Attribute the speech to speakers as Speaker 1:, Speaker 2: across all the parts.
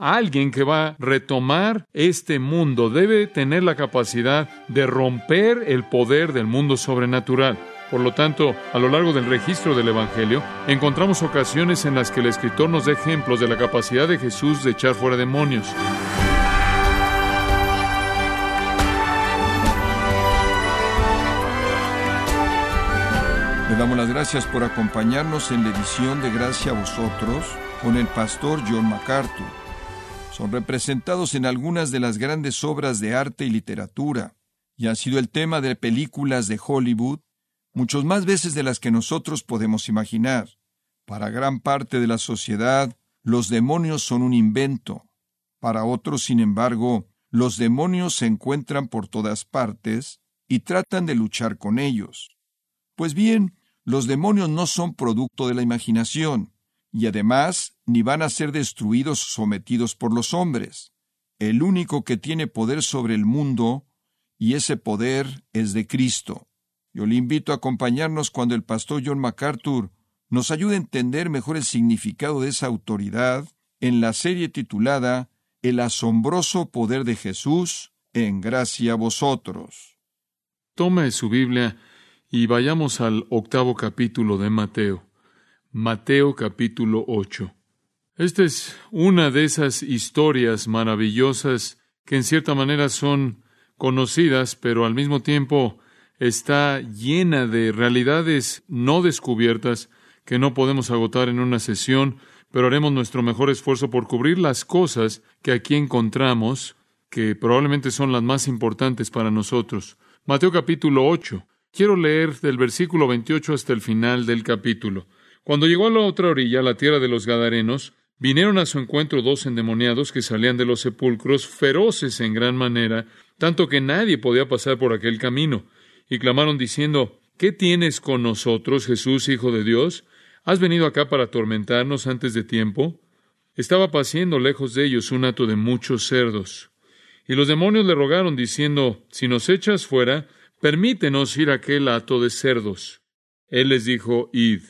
Speaker 1: alguien que va a retomar este mundo debe tener la capacidad de romper el poder del mundo sobrenatural. Por lo tanto, a lo largo del registro del Evangelio, encontramos ocasiones en las que el escritor nos da ejemplos de la capacidad de Jesús de echar fuera demonios.
Speaker 2: Le damos las gracias por acompañarnos en la edición de Gracia a vosotros con el pastor John MacArthur. Son representados en algunas de las grandes obras de arte y literatura, y han sido el tema de películas de Hollywood, muchas más veces de las que nosotros podemos imaginar. Para gran parte de la sociedad, los demonios son un invento. Para otros, sin embargo, los demonios se encuentran por todas partes y tratan de luchar con ellos. Pues bien, los demonios no son producto de la imaginación, y además ni van a ser destruidos o sometidos por los hombres. El único que tiene poder sobre el mundo, y ese poder es de Cristo. Yo le invito a acompañarnos cuando el pastor John MacArthur nos ayude a entender mejor el significado de esa autoridad en la serie titulada El asombroso poder de Jesús en gracia a vosotros.
Speaker 1: Tome su Biblia y vayamos al octavo capítulo de Mateo. Mateo capítulo 8. Esta es una de esas historias maravillosas que en cierta manera son conocidas, pero al mismo tiempo está llena de realidades no descubiertas que no podemos agotar en una sesión, pero haremos nuestro mejor esfuerzo por cubrir las cosas que aquí encontramos, que probablemente son las más importantes para nosotros. Mateo capítulo 8. Quiero leer del versículo 28 hasta el final del capítulo. Cuando llegó a la otra orilla, la tierra de los Gadarenos, vinieron a su encuentro dos endemoniados que salían de los sepulcros, feroces en gran manera, tanto que nadie podía pasar por aquel camino, y clamaron diciendo, ¿Qué tienes con nosotros, Jesús, Hijo de Dios? ¿Has venido acá para atormentarnos antes de tiempo? Estaba paciendo lejos de ellos un hato de muchos cerdos. Y los demonios le rogaron, diciendo, Si nos echas fuera, permítenos ir a aquel hato de cerdos. Él les dijo, id.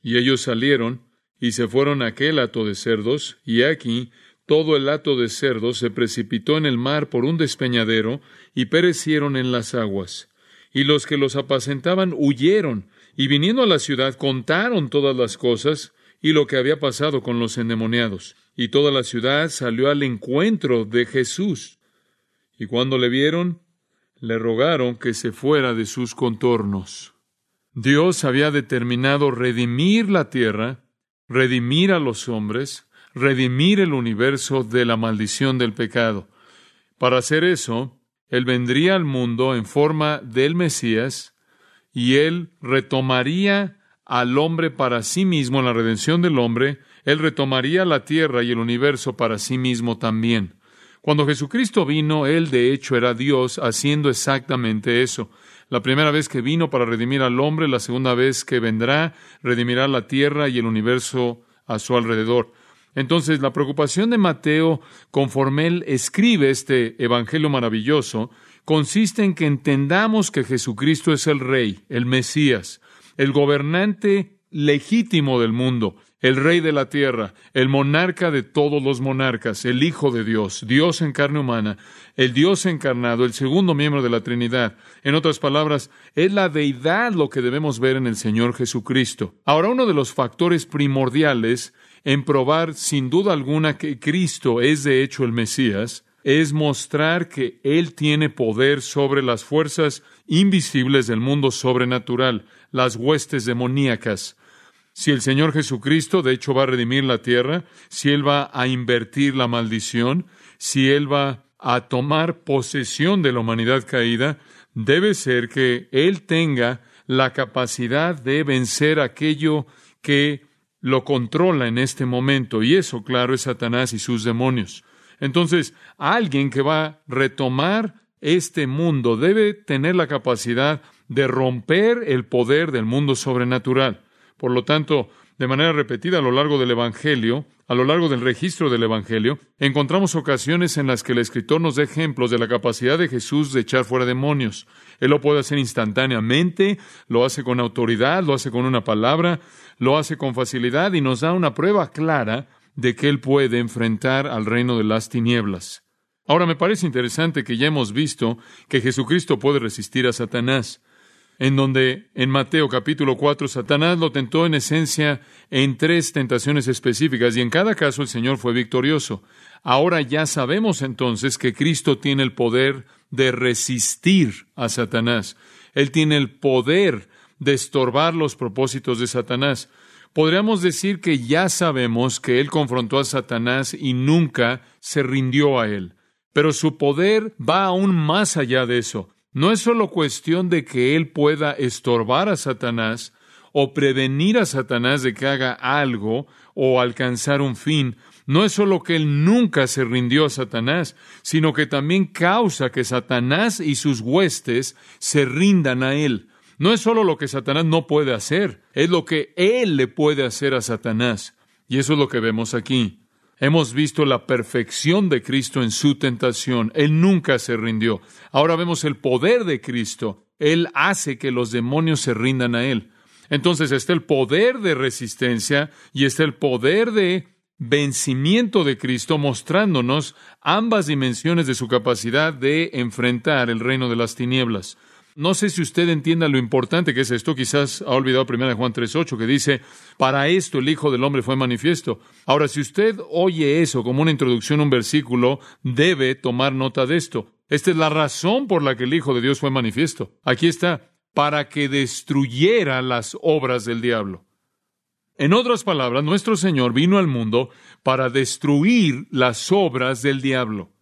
Speaker 1: Y ellos salieron y se fueron a aquel hato de cerdos, y aquí todo el hato de cerdos se precipitó en el mar por un despeñadero y perecieron en las aguas. Y los que los apacentaban huyeron, y viniendo a la ciudad contaron todas las cosas y lo que había pasado con los endemoniados. Y toda la ciudad salió al encuentro de Jesús. Y cuando le vieron, le rogaron que se fuera de sus contornos. Dios había determinado redimir la tierra, redimir a los hombres, redimir el universo de la maldición del pecado. Para hacer eso, Él vendría al mundo en forma del Mesías y Él retomaría al hombre para sí mismo en la redención del hombre, Él retomaría la tierra y el universo para sí mismo también. Cuando Jesucristo vino, Él de hecho era Dios haciendo exactamente eso. La primera vez que vino para redimir al hombre, la segunda vez que vendrá, redimirá la tierra y el universo a su alrededor. Entonces, la preocupación de Mateo, conforme él escribe este Evangelio maravilloso, consiste en que entendamos que Jesucristo es el Rey, el Mesías, el gobernante legítimo del mundo, el rey de la tierra, el monarca de todos los monarcas, el Hijo de Dios, Dios en carne humana, el Dios encarnado, el segundo miembro de la Trinidad. En otras palabras, es la deidad lo que debemos ver en el Señor Jesucristo. Ahora, uno de los factores primordiales en probar sin duda alguna que Cristo es de hecho el Mesías, es mostrar que Él tiene poder sobre las fuerzas invisibles del mundo sobrenatural, las huestes demoníacas. Si el Señor Jesucristo, de hecho, va a redimir la tierra, si Él va a invertir la maldición, si Él va a tomar posesión de la humanidad caída, debe ser que Él tenga la capacidad de vencer aquello que lo controla en este momento, y eso, claro, es Satanás y sus demonios. Entonces, alguien que va a retomar este mundo debe tener la capacidad de romper el poder del mundo sobrenatural. Por lo tanto, de manera repetida a lo largo del Evangelio, a lo largo del registro del Evangelio, encontramos ocasiones en las que el escritor nos da ejemplos de la capacidad de Jesús de echar fuera demonios. Él lo puede hacer instantáneamente, lo hace con autoridad, lo hace con una palabra, lo hace con facilidad y nos da una prueba clara de que él puede enfrentar al reino de las tinieblas. Ahora me parece interesante que ya hemos visto que Jesucristo puede resistir a Satanás en donde en Mateo capítulo 4 Satanás lo tentó en esencia en tres tentaciones específicas y en cada caso el Señor fue victorioso. Ahora ya sabemos entonces que Cristo tiene el poder de resistir a Satanás. Él tiene el poder de estorbar los propósitos de Satanás. Podríamos decir que ya sabemos que Él confrontó a Satanás y nunca se rindió a Él. Pero su poder va aún más allá de eso. No es solo cuestión de que Él pueda estorbar a Satanás o prevenir a Satanás de que haga algo o alcanzar un fin. No es solo que Él nunca se rindió a Satanás, sino que también causa que Satanás y sus huestes se rindan a Él. No es solo lo que Satanás no puede hacer, es lo que Él le puede hacer a Satanás. Y eso es lo que vemos aquí. Hemos visto la perfección de Cristo en su tentación. Él nunca se rindió. Ahora vemos el poder de Cristo. Él hace que los demonios se rindan a Él. Entonces está el poder de resistencia y está el poder de vencimiento de Cristo mostrándonos ambas dimensiones de su capacidad de enfrentar el reino de las tinieblas. No sé si usted entienda lo importante que es esto. Quizás ha olvidado 1 Juan 3.8 que dice, para esto el Hijo del Hombre fue manifiesto. Ahora, si usted oye eso como una introducción a un versículo, debe tomar nota de esto. Esta es la razón por la que el Hijo de Dios fue manifiesto. Aquí está, para que destruyera las obras del diablo. En otras palabras, nuestro Señor vino al mundo para destruir las obras del diablo.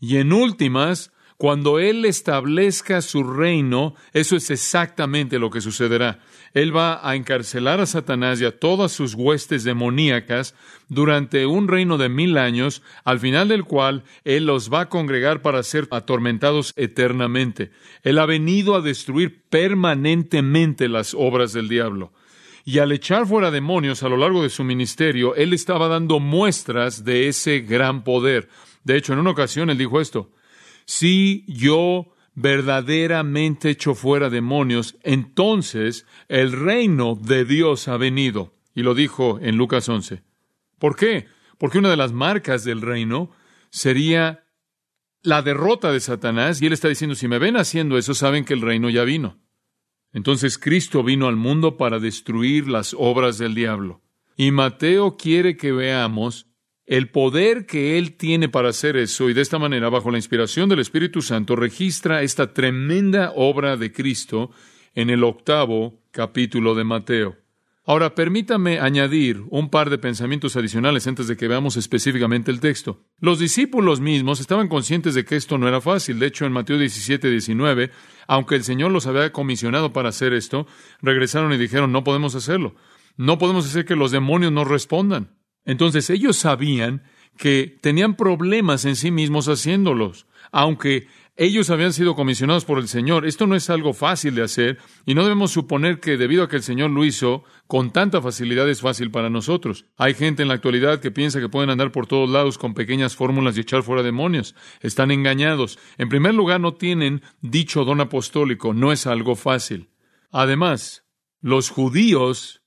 Speaker 1: Y en últimas, cuando Él establezca su reino, eso es exactamente lo que sucederá. Él va a encarcelar a Satanás y a todas sus huestes demoníacas durante un reino de mil años, al final del cual Él los va a congregar para ser atormentados eternamente. Él ha venido a destruir permanentemente las obras del diablo. Y al echar fuera demonios a lo largo de su ministerio, Él estaba dando muestras de ese gran poder. De hecho, en una ocasión Él dijo esto, si yo verdaderamente echo fuera demonios, entonces el reino de Dios ha venido. Y lo dijo en Lucas 11. ¿Por qué? Porque una de las marcas del reino sería la derrota de Satanás, y él está diciendo, si me ven haciendo eso, saben que el reino ya vino. Entonces Cristo vino al mundo para destruir las obras del diablo. Y Mateo quiere que veamos el poder que Él tiene para hacer eso y de esta manera, bajo la inspiración del Espíritu Santo, registra esta tremenda obra de Cristo en el octavo capítulo de Mateo. Ahora, permítame añadir un par de pensamientos adicionales antes de que veamos específicamente el texto. Los discípulos mismos estaban conscientes de que esto no era fácil. De hecho, en Mateo 17, 19, aunque el Señor los había comisionado para hacer esto, regresaron y dijeron, no podemos hacerlo. No podemos hacer que los demonios nos respondan. Entonces ellos sabían que tenían problemas en sí mismos haciéndolos, aunque ellos habían sido comisionados por el Señor. Esto no es algo fácil de hacer y no debemos suponer que debido a que el Señor lo hizo con tanta facilidad es fácil para nosotros. Hay gente en la actualidad que piensa que pueden andar por todos lados con pequeñas fórmulas y echar fuera demonios. Están engañados. En primer lugar, no tienen dicho don apostólico. No es algo fácil. Además, los judíos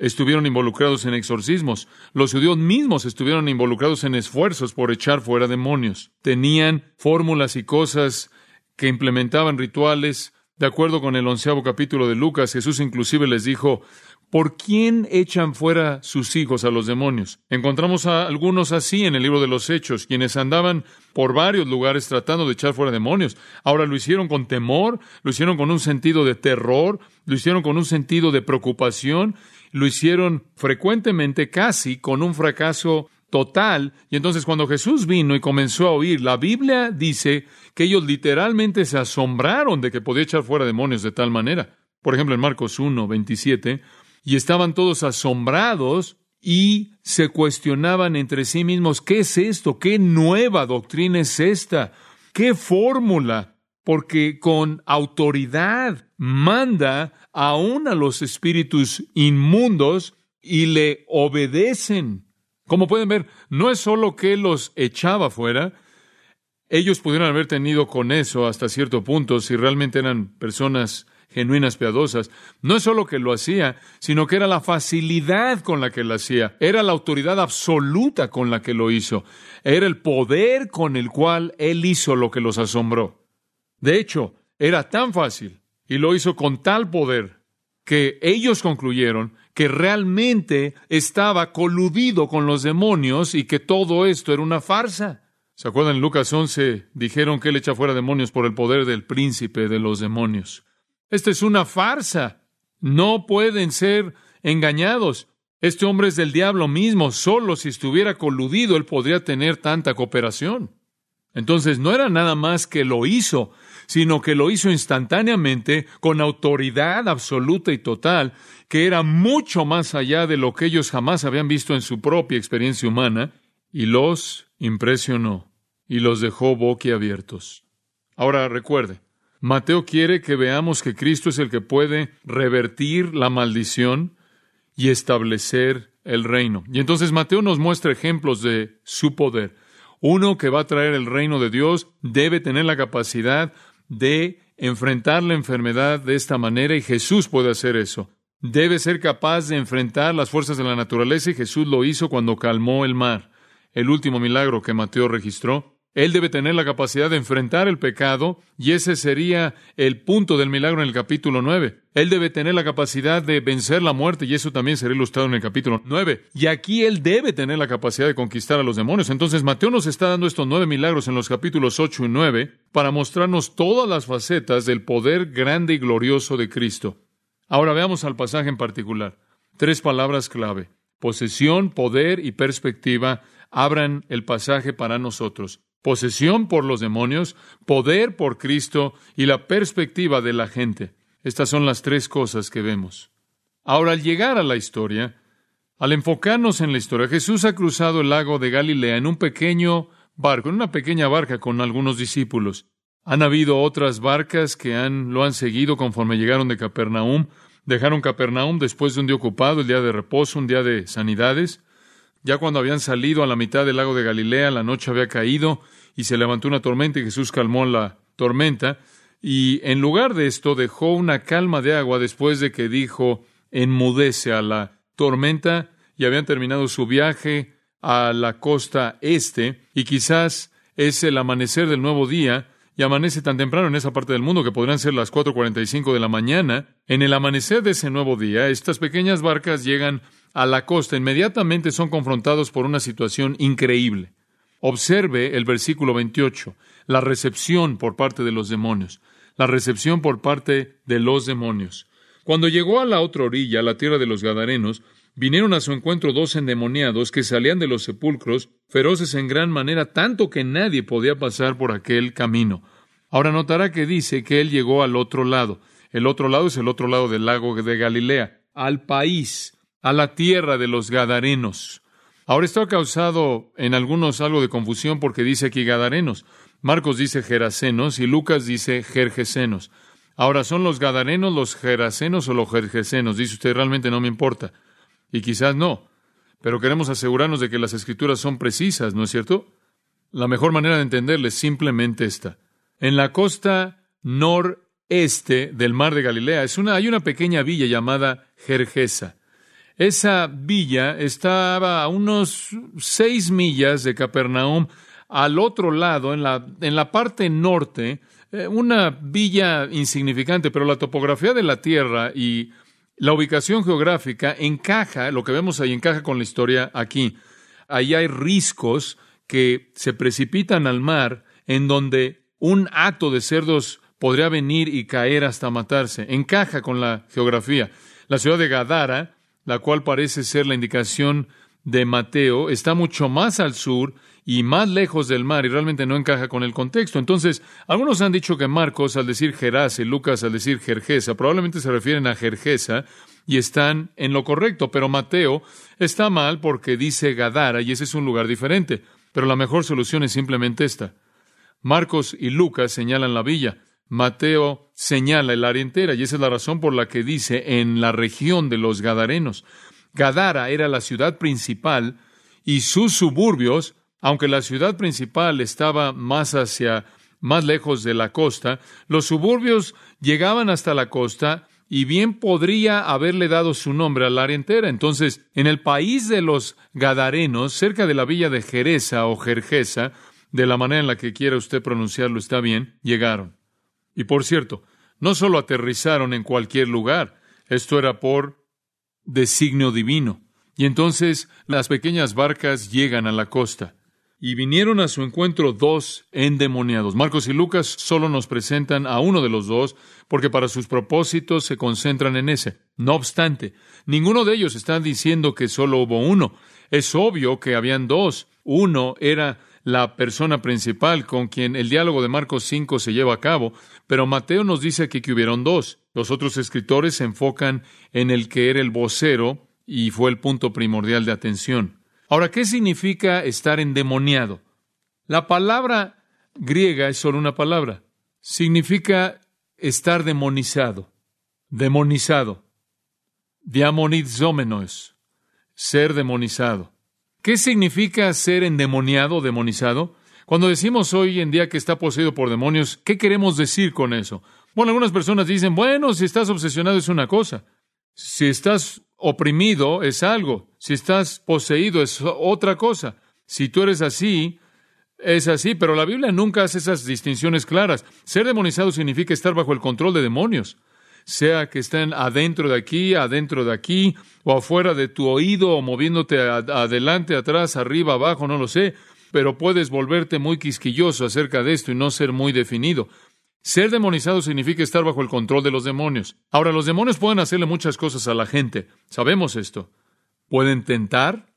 Speaker 1: estuvieron involucrados en exorcismos. Los judíos mismos estuvieron involucrados en esfuerzos por echar fuera demonios. Tenían fórmulas y cosas que implementaban rituales. De acuerdo con el onceavo capítulo de Lucas, Jesús inclusive les dijo, ¿por quién echan fuera sus hijos a los demonios? Encontramos a algunos así en el libro de los Hechos, quienes andaban por varios lugares tratando de echar fuera demonios. Ahora lo hicieron con temor, lo hicieron con un sentido de terror, lo hicieron con un sentido de preocupación lo hicieron frecuentemente casi con un fracaso total. Y entonces cuando Jesús vino y comenzó a oír, la Biblia dice que ellos literalmente se asombraron de que podía echar fuera demonios de tal manera. Por ejemplo, en Marcos 1, 27, y estaban todos asombrados y se cuestionaban entre sí mismos, ¿qué es esto? ¿Qué nueva doctrina es esta? ¿Qué fórmula? Porque con autoridad manda aún a los espíritus inmundos y le obedecen. Como pueden ver, no es solo que los echaba fuera, ellos pudieron haber tenido con eso hasta cierto punto si realmente eran personas genuinas, piadosas. No es solo que lo hacía, sino que era la facilidad con la que lo hacía, era la autoridad absoluta con la que lo hizo, era el poder con el cual él hizo lo que los asombró. De hecho, era tan fácil y lo hizo con tal poder que ellos concluyeron que realmente estaba coludido con los demonios y que todo esto era una farsa. ¿Se acuerdan Lucas 11? Dijeron que él echa fuera demonios por el poder del príncipe de los demonios. Esta es una farsa. No pueden ser engañados. Este hombre es del diablo mismo. Solo si estuviera coludido él podría tener tanta cooperación. Entonces no era nada más que lo hizo, sino que lo hizo instantáneamente, con autoridad absoluta y total, que era mucho más allá de lo que ellos jamás habían visto en su propia experiencia humana, y los impresionó y los dejó boquiabiertos. Ahora recuerde, Mateo quiere que veamos que Cristo es el que puede revertir la maldición y establecer el reino. Y entonces Mateo nos muestra ejemplos de su poder. Uno que va a traer el reino de Dios debe tener la capacidad de enfrentar la enfermedad de esta manera y Jesús puede hacer eso. Debe ser capaz de enfrentar las fuerzas de la naturaleza y Jesús lo hizo cuando calmó el mar, el último milagro que Mateo registró. Él debe tener la capacidad de enfrentar el pecado, y ese sería el punto del milagro en el capítulo 9. Él debe tener la capacidad de vencer la muerte, y eso también será ilustrado en el capítulo 9. Y aquí él debe tener la capacidad de conquistar a los demonios. Entonces Mateo nos está dando estos nueve milagros en los capítulos 8 y 9 para mostrarnos todas las facetas del poder grande y glorioso de Cristo. Ahora veamos al pasaje en particular. Tres palabras clave. Posesión, poder y perspectiva abran el pasaje para nosotros posesión por los demonios, poder por Cristo y la perspectiva de la gente. Estas son las tres cosas que vemos. Ahora, al llegar a la historia, al enfocarnos en la historia, Jesús ha cruzado el lago de Galilea en un pequeño barco, en una pequeña barca con algunos discípulos. Han habido otras barcas que han, lo han seguido conforme llegaron de Capernaum. Dejaron Capernaum después de un día ocupado, el día de reposo, un día de sanidades. Ya cuando habían salido a la mitad del lago de Galilea, la noche había caído y se levantó una tormenta y Jesús calmó la tormenta. Y en lugar de esto dejó una calma de agua después de que dijo enmudece a la tormenta y habían terminado su viaje a la costa este y quizás es el amanecer del nuevo día y amanece tan temprano en esa parte del mundo que podrían ser las 4.45 de la mañana. En el amanecer de ese nuevo día, estas pequeñas barcas llegan a la costa, inmediatamente son confrontados por una situación increíble. Observe el versículo 28, la recepción por parte de los demonios, la recepción por parte de los demonios. Cuando llegó a la otra orilla, la tierra de los Gadarenos, vinieron a su encuentro dos endemoniados que salían de los sepulcros, feroces en gran manera, tanto que nadie podía pasar por aquel camino. Ahora notará que dice que él llegó al otro lado. El otro lado es el otro lado del lago de Galilea, al país a la tierra de los Gadarenos. Ahora esto ha causado en algunos algo de confusión porque dice aquí Gadarenos. Marcos dice Gerasenos y Lucas dice Gergesenos. Ahora, ¿son los Gadarenos los Gerasenos o los Gergesenos? Dice usted, realmente no me importa. Y quizás no. Pero queremos asegurarnos de que las escrituras son precisas, ¿no es cierto? La mejor manera de entenderles es simplemente esta. En la costa noreste del mar de Galilea es una, hay una pequeña villa llamada Gergesa. Esa villa estaba a unos seis millas de Capernaum, al otro lado, en la, en la parte norte, eh, una villa insignificante, pero la topografía de la tierra y la ubicación geográfica encaja, lo que vemos ahí encaja con la historia aquí. Ahí hay riscos que se precipitan al mar, en donde un hato de cerdos podría venir y caer hasta matarse. Encaja con la geografía. La ciudad de Gadara la cual parece ser la indicación de Mateo, está mucho más al sur y más lejos del mar y realmente no encaja con el contexto. Entonces, algunos han dicho que Marcos, al decir Gerase, Lucas, al decir Jergesa, probablemente se refieren a Jergesa y están en lo correcto, pero Mateo está mal porque dice Gadara y ese es un lugar diferente. Pero la mejor solución es simplemente esta. Marcos y Lucas señalan la villa. Mateo señala el área entera y esa es la razón por la que dice en la región de los Gadarenos. Gadara era la ciudad principal y sus suburbios, aunque la ciudad principal estaba más hacia más lejos de la costa, los suburbios llegaban hasta la costa y bien podría haberle dado su nombre al área entera. Entonces, en el país de los Gadarenos, cerca de la villa de Jereza o Jerjesa, de la manera en la que quiera usted pronunciarlo está bien, llegaron. Y por cierto, no solo aterrizaron en cualquier lugar, esto era por designio divino. Y entonces las pequeñas barcas llegan a la costa y vinieron a su encuentro dos endemoniados. Marcos y Lucas solo nos presentan a uno de los dos porque para sus propósitos se concentran en ese. No obstante, ninguno de ellos está diciendo que solo hubo uno. Es obvio que habían dos. Uno era la persona principal con quien el diálogo de Marcos 5 se lleva a cabo, pero Mateo nos dice aquí que hubieron dos. Los otros escritores se enfocan en el que era el vocero y fue el punto primordial de atención. Ahora, ¿qué significa estar endemoniado? La palabra griega es solo una palabra. Significa estar demonizado. Demonizado. Diamonizomenos. Ser demonizado. ¿Qué significa ser endemoniado o demonizado? Cuando decimos hoy en día que está poseído por demonios, ¿qué queremos decir con eso? Bueno, algunas personas dicen, bueno, si estás obsesionado es una cosa. Si estás oprimido es algo, si estás poseído es otra cosa. Si tú eres así, es así, pero la Biblia nunca hace esas distinciones claras. Ser demonizado significa estar bajo el control de demonios, sea que estén adentro de aquí, adentro de aquí, o afuera de tu oído, o moviéndote adelante, atrás, arriba, abajo, no lo sé, pero puedes volverte muy quisquilloso acerca de esto y no ser muy definido. Ser demonizado significa estar bajo el control de los demonios. Ahora, los demonios pueden hacerle muchas cosas a la gente. Sabemos esto. Pueden tentar,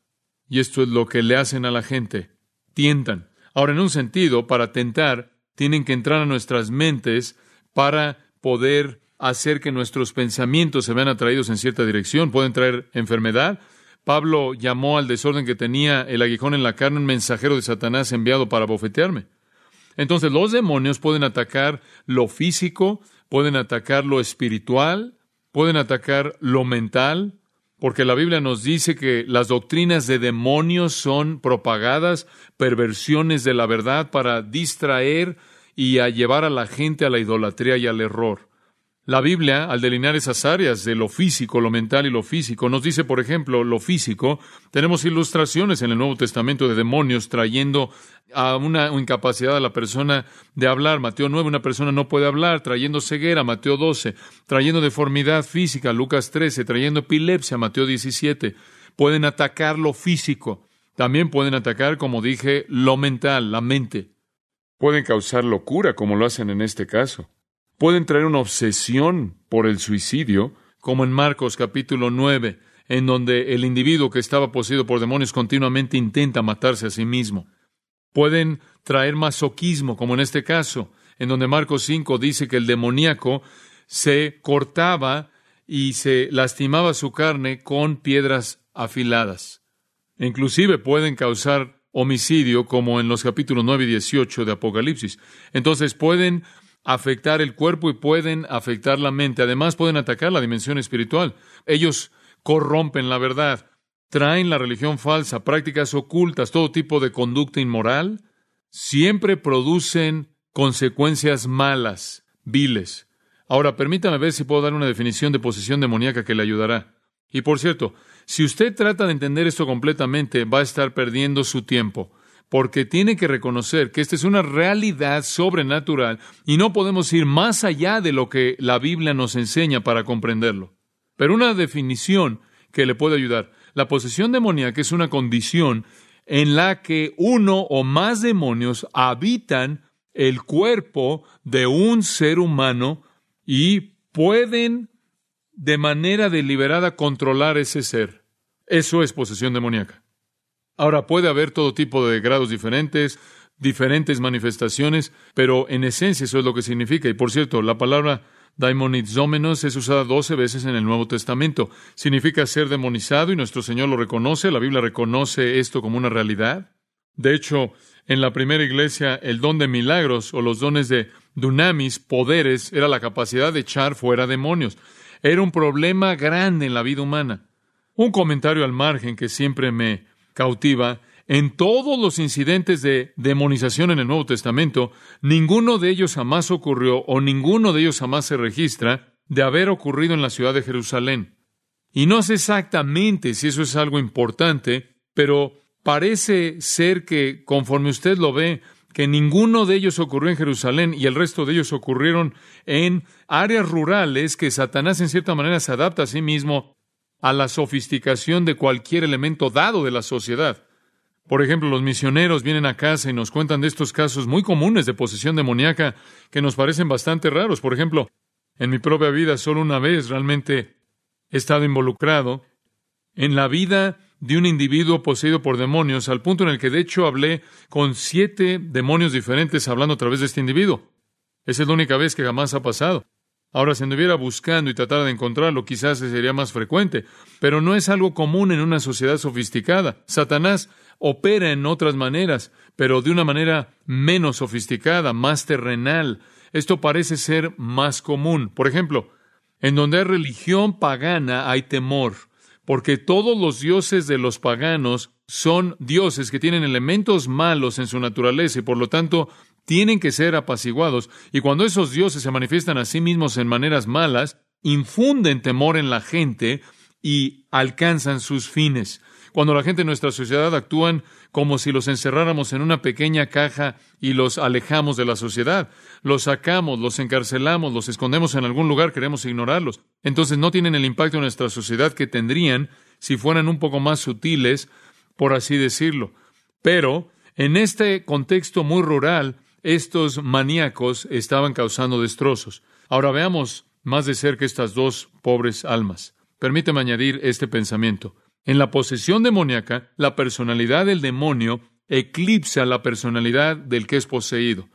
Speaker 1: y esto es lo que le hacen a la gente. Tientan. Ahora, en un sentido, para tentar, tienen que entrar a nuestras mentes para poder hacer que nuestros pensamientos se vean atraídos en cierta dirección. Pueden traer enfermedad. Pablo llamó al desorden que tenía el aguijón en la carne un mensajero de Satanás enviado para bofetearme. Entonces los demonios pueden atacar lo físico, pueden atacar lo espiritual, pueden atacar lo mental, porque la Biblia nos dice que las doctrinas de demonios son propagadas, perversiones de la verdad para distraer y a llevar a la gente a la idolatría y al error. La Biblia, al delinear esas áreas de lo físico, lo mental y lo físico, nos dice, por ejemplo, lo físico, tenemos ilustraciones en el Nuevo Testamento de demonios trayendo a una incapacidad a la persona de hablar. Mateo 9, una persona no puede hablar, trayendo ceguera, Mateo 12, trayendo deformidad física, Lucas 13, trayendo epilepsia, Mateo 17. Pueden atacar lo físico. También pueden atacar, como dije, lo mental, la mente. Pueden causar locura, como lo hacen en este caso pueden traer una obsesión por el suicidio, como en Marcos capítulo 9, en donde el individuo que estaba poseído por demonios continuamente intenta matarse a sí mismo. Pueden traer masoquismo, como en este caso, en donde Marcos 5 dice que el demoníaco se cortaba y se lastimaba su carne con piedras afiladas. inclusive pueden causar homicidio, como en los capítulos 9 y 18 de Apocalipsis. Entonces pueden afectar el cuerpo y pueden afectar la mente. Además, pueden atacar la dimensión espiritual. Ellos corrompen la verdad, traen la religión falsa, prácticas ocultas, todo tipo de conducta inmoral. Siempre producen consecuencias malas, viles. Ahora, permítame ver si puedo dar una definición de posesión demoníaca que le ayudará. Y por cierto, si usted trata de entender esto completamente, va a estar perdiendo su tiempo porque tiene que reconocer que esta es una realidad sobrenatural y no podemos ir más allá de lo que la Biblia nos enseña para comprenderlo. Pero una definición que le puede ayudar. La posesión demoníaca es una condición en la que uno o más demonios habitan el cuerpo de un ser humano y pueden de manera deliberada controlar ese ser. Eso es posesión demoníaca. Ahora puede haber todo tipo de grados diferentes, diferentes manifestaciones, pero en esencia eso es lo que significa. Y por cierto, la palabra daimonizomenos es usada doce veces en el Nuevo Testamento. Significa ser demonizado y nuestro Señor lo reconoce. La Biblia reconoce esto como una realidad. De hecho, en la primera iglesia, el don de milagros o los dones de dunamis, poderes, era la capacidad de echar fuera demonios. Era un problema grande en la vida humana. Un comentario al margen que siempre me cautiva En todos los incidentes de demonización en el Nuevo Testamento, ninguno de ellos jamás ocurrió o ninguno de ellos jamás se registra de haber ocurrido en la ciudad de Jerusalén. Y no sé exactamente si eso es algo importante, pero parece ser que conforme usted lo ve, que ninguno de ellos ocurrió en Jerusalén y el resto de ellos ocurrieron en áreas rurales que Satanás en cierta manera se adapta a sí mismo a la sofisticación de cualquier elemento dado de la sociedad. Por ejemplo, los misioneros vienen a casa y nos cuentan de estos casos muy comunes de posesión demoníaca que nos parecen bastante raros. Por ejemplo, en mi propia vida solo una vez realmente he estado involucrado en la vida de un individuo poseído por demonios, al punto en el que de hecho hablé con siete demonios diferentes hablando a través de este individuo. Esa es la única vez que jamás ha pasado. Ahora, si anduviera buscando y tratara de encontrarlo, quizás sería más frecuente, pero no es algo común en una sociedad sofisticada. Satanás opera en otras maneras, pero de una manera menos sofisticada, más terrenal. Esto parece ser más común. Por ejemplo, en donde hay religión pagana hay temor, porque todos los dioses de los paganos son dioses que tienen elementos malos en su naturaleza y por lo tanto tienen que ser apaciguados, y cuando esos dioses se manifiestan a sí mismos en maneras malas, infunden temor en la gente y alcanzan sus fines. Cuando la gente en nuestra sociedad actúan como si los encerráramos en una pequeña caja y los alejamos de la sociedad, los sacamos, los encarcelamos, los escondemos en algún lugar, queremos ignorarlos. Entonces no tienen el impacto en nuestra sociedad que tendrían si fueran un poco más sutiles, por así decirlo. Pero en este contexto muy rural, estos maníacos estaban causando destrozos. Ahora veamos más de cerca estas dos pobres almas. Permíteme añadir este pensamiento. En la posesión demoníaca, la personalidad del demonio eclipsa la personalidad del que es poseído.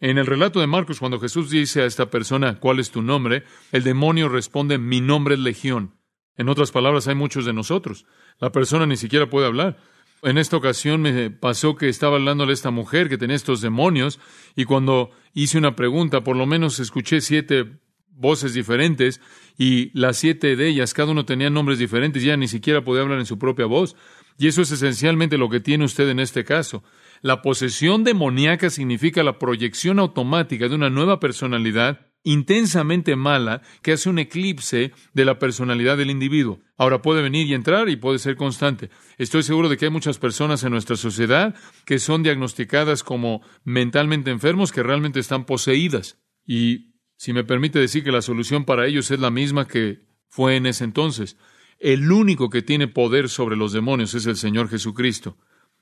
Speaker 1: En el relato de Marcos, cuando Jesús dice a esta persona, ¿cuál es tu nombre? El demonio responde, mi nombre es Legión. En otras palabras, hay muchos de nosotros. La persona ni siquiera puede hablar. En esta ocasión me pasó que estaba hablándole a esta mujer que tenía estos demonios y cuando hice una pregunta, por lo menos escuché siete voces diferentes y las siete de ellas, cada uno tenía nombres diferentes, ya ni siquiera podía hablar en su propia voz. Y eso es esencialmente lo que tiene usted en este caso. La posesión demoníaca significa la proyección automática de una nueva personalidad intensamente mala que hace un eclipse de la personalidad del individuo. Ahora puede venir y entrar y puede ser constante. Estoy seguro de que hay muchas personas en nuestra sociedad que son diagnosticadas como mentalmente enfermos que realmente están poseídas. Y si me permite decir que la solución para ellos es la misma que fue en ese entonces. El único que tiene poder sobre los demonios es el Señor Jesucristo.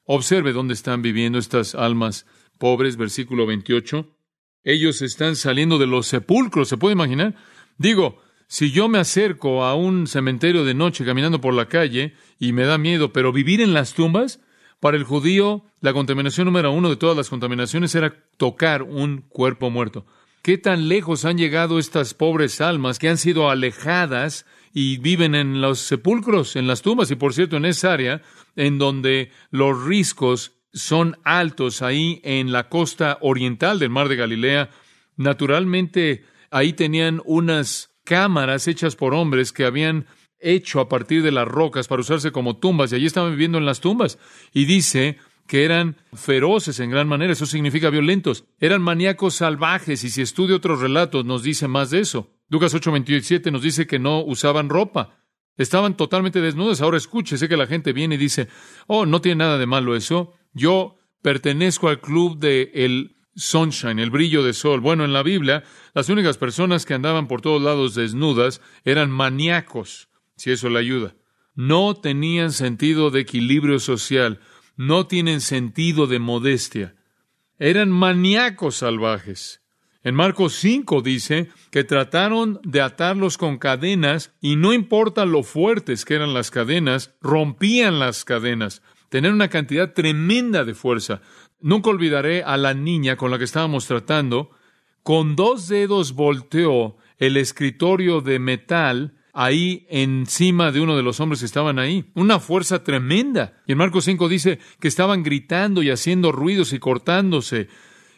Speaker 1: Observe dónde están viviendo estas almas pobres, versículo 28. Ellos están saliendo de los sepulcros, ¿se puede imaginar? Digo, si yo me acerco a un cementerio de noche caminando por la calle y me da miedo, pero vivir en las tumbas, para el judío la contaminación número uno de todas las contaminaciones era tocar un cuerpo muerto. ¿Qué tan lejos han llegado estas pobres almas que han sido alejadas y viven en los sepulcros, en las tumbas? Y por cierto, en esa área en donde los riscos son altos ahí en la costa oriental del mar de Galilea. Naturalmente, ahí tenían unas cámaras hechas por hombres que habían hecho a partir de las rocas para usarse como tumbas y allí estaban viviendo en las tumbas. Y dice que eran feroces en gran manera, eso significa violentos, eran maníacos salvajes y si estudia otros relatos nos dice más de eso. Lucas 8:27 nos dice que no usaban ropa, estaban totalmente desnudos. Ahora escuche, sé que la gente viene y dice, oh, no tiene nada de malo eso. Yo pertenezco al club de el sunshine, el brillo de sol. Bueno, en la Biblia, las únicas personas que andaban por todos lados desnudas eran maníacos, si eso le ayuda. No tenían sentido de equilibrio social, no tienen sentido de modestia. Eran maníacos salvajes. En Marcos 5 dice que trataron de atarlos con cadenas y no importa lo fuertes que eran las cadenas, rompían las cadenas tener una cantidad tremenda de fuerza. Nunca olvidaré a la niña con la que estábamos tratando. Con dos dedos volteó el escritorio de metal ahí encima de uno de los hombres que estaban ahí. Una fuerza tremenda. Y en Marcos 5 dice que estaban gritando y haciendo ruidos y cortándose,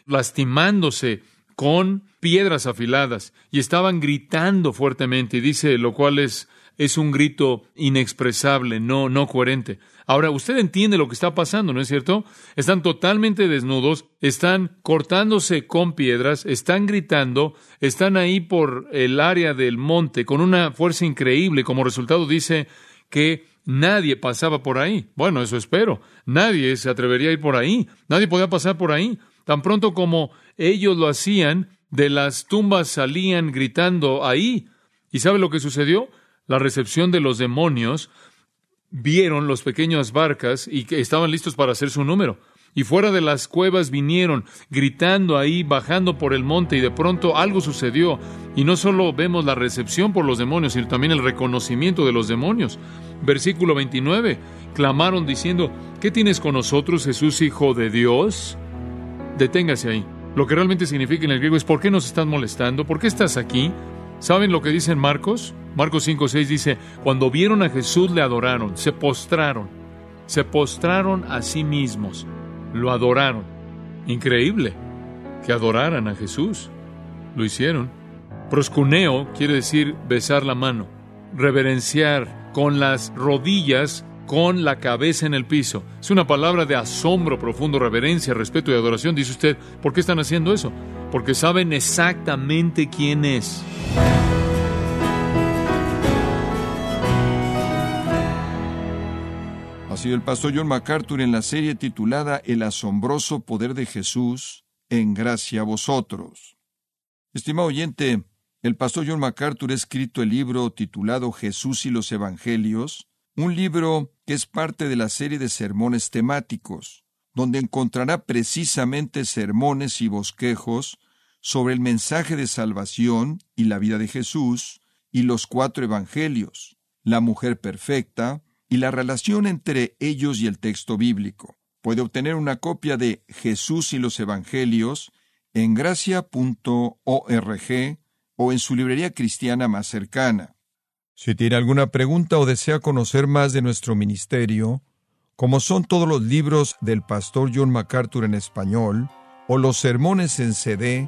Speaker 1: lastimándose con piedras afiladas. Y estaban gritando fuertemente. Y dice, lo cual es es un grito inexpresable, no, no coherente. Ahora, usted entiende lo que está pasando, ¿no es cierto? Están totalmente desnudos, están cortándose con piedras, están gritando, están ahí por el área del monte con una fuerza increíble. Como resultado dice que nadie pasaba por ahí. Bueno, eso espero. Nadie se atrevería a ir por ahí. Nadie podía pasar por ahí. Tan pronto como ellos lo hacían, de las tumbas salían gritando ahí. ¿Y sabe lo que sucedió? La recepción de los demonios vieron las pequeñas barcas y que estaban listos para hacer su número. Y fuera de las cuevas vinieron gritando ahí, bajando por el monte, y de pronto algo sucedió. Y no solo vemos la recepción por los demonios, sino también el reconocimiento de los demonios. Versículo 29, clamaron diciendo, ¿qué tienes con nosotros, Jesús, Hijo de Dios? Deténgase ahí. Lo que realmente significa en el griego es ¿por qué nos están molestando? ¿Por qué estás aquí? ¿Saben lo que dice en Marcos? Marcos 5, 6 dice, cuando vieron a Jesús le adoraron, se postraron, se postraron a sí mismos, lo adoraron. Increíble que adoraran a Jesús. Lo hicieron. Proscuneo quiere decir besar la mano, reverenciar con las rodillas con la cabeza en el piso. Es una palabra de asombro profundo, reverencia, respeto y adoración. Dice usted, ¿por qué están haciendo eso? Porque saben exactamente quién es.
Speaker 2: Ha sido el pastor John MacArthur en la serie titulada El asombroso poder de Jesús, en gracia a vosotros. Estimado oyente, el pastor John MacArthur ha escrito el libro titulado Jesús y los Evangelios, un libro que es parte de la serie de sermones temáticos, donde encontrará precisamente sermones y bosquejos sobre el mensaje de salvación y la vida de Jesús y los cuatro evangelios, la mujer perfecta y la relación entre ellos y el texto bíblico. Puede obtener una copia de Jesús y los evangelios en gracia.org o en su librería cristiana más cercana. Si tiene alguna pregunta o desea conocer más de nuestro ministerio, como son todos los libros del pastor John MacArthur en español, o los sermones en CD,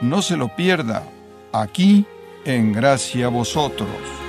Speaker 2: No se lo pierda, aquí en Gracia Vosotros.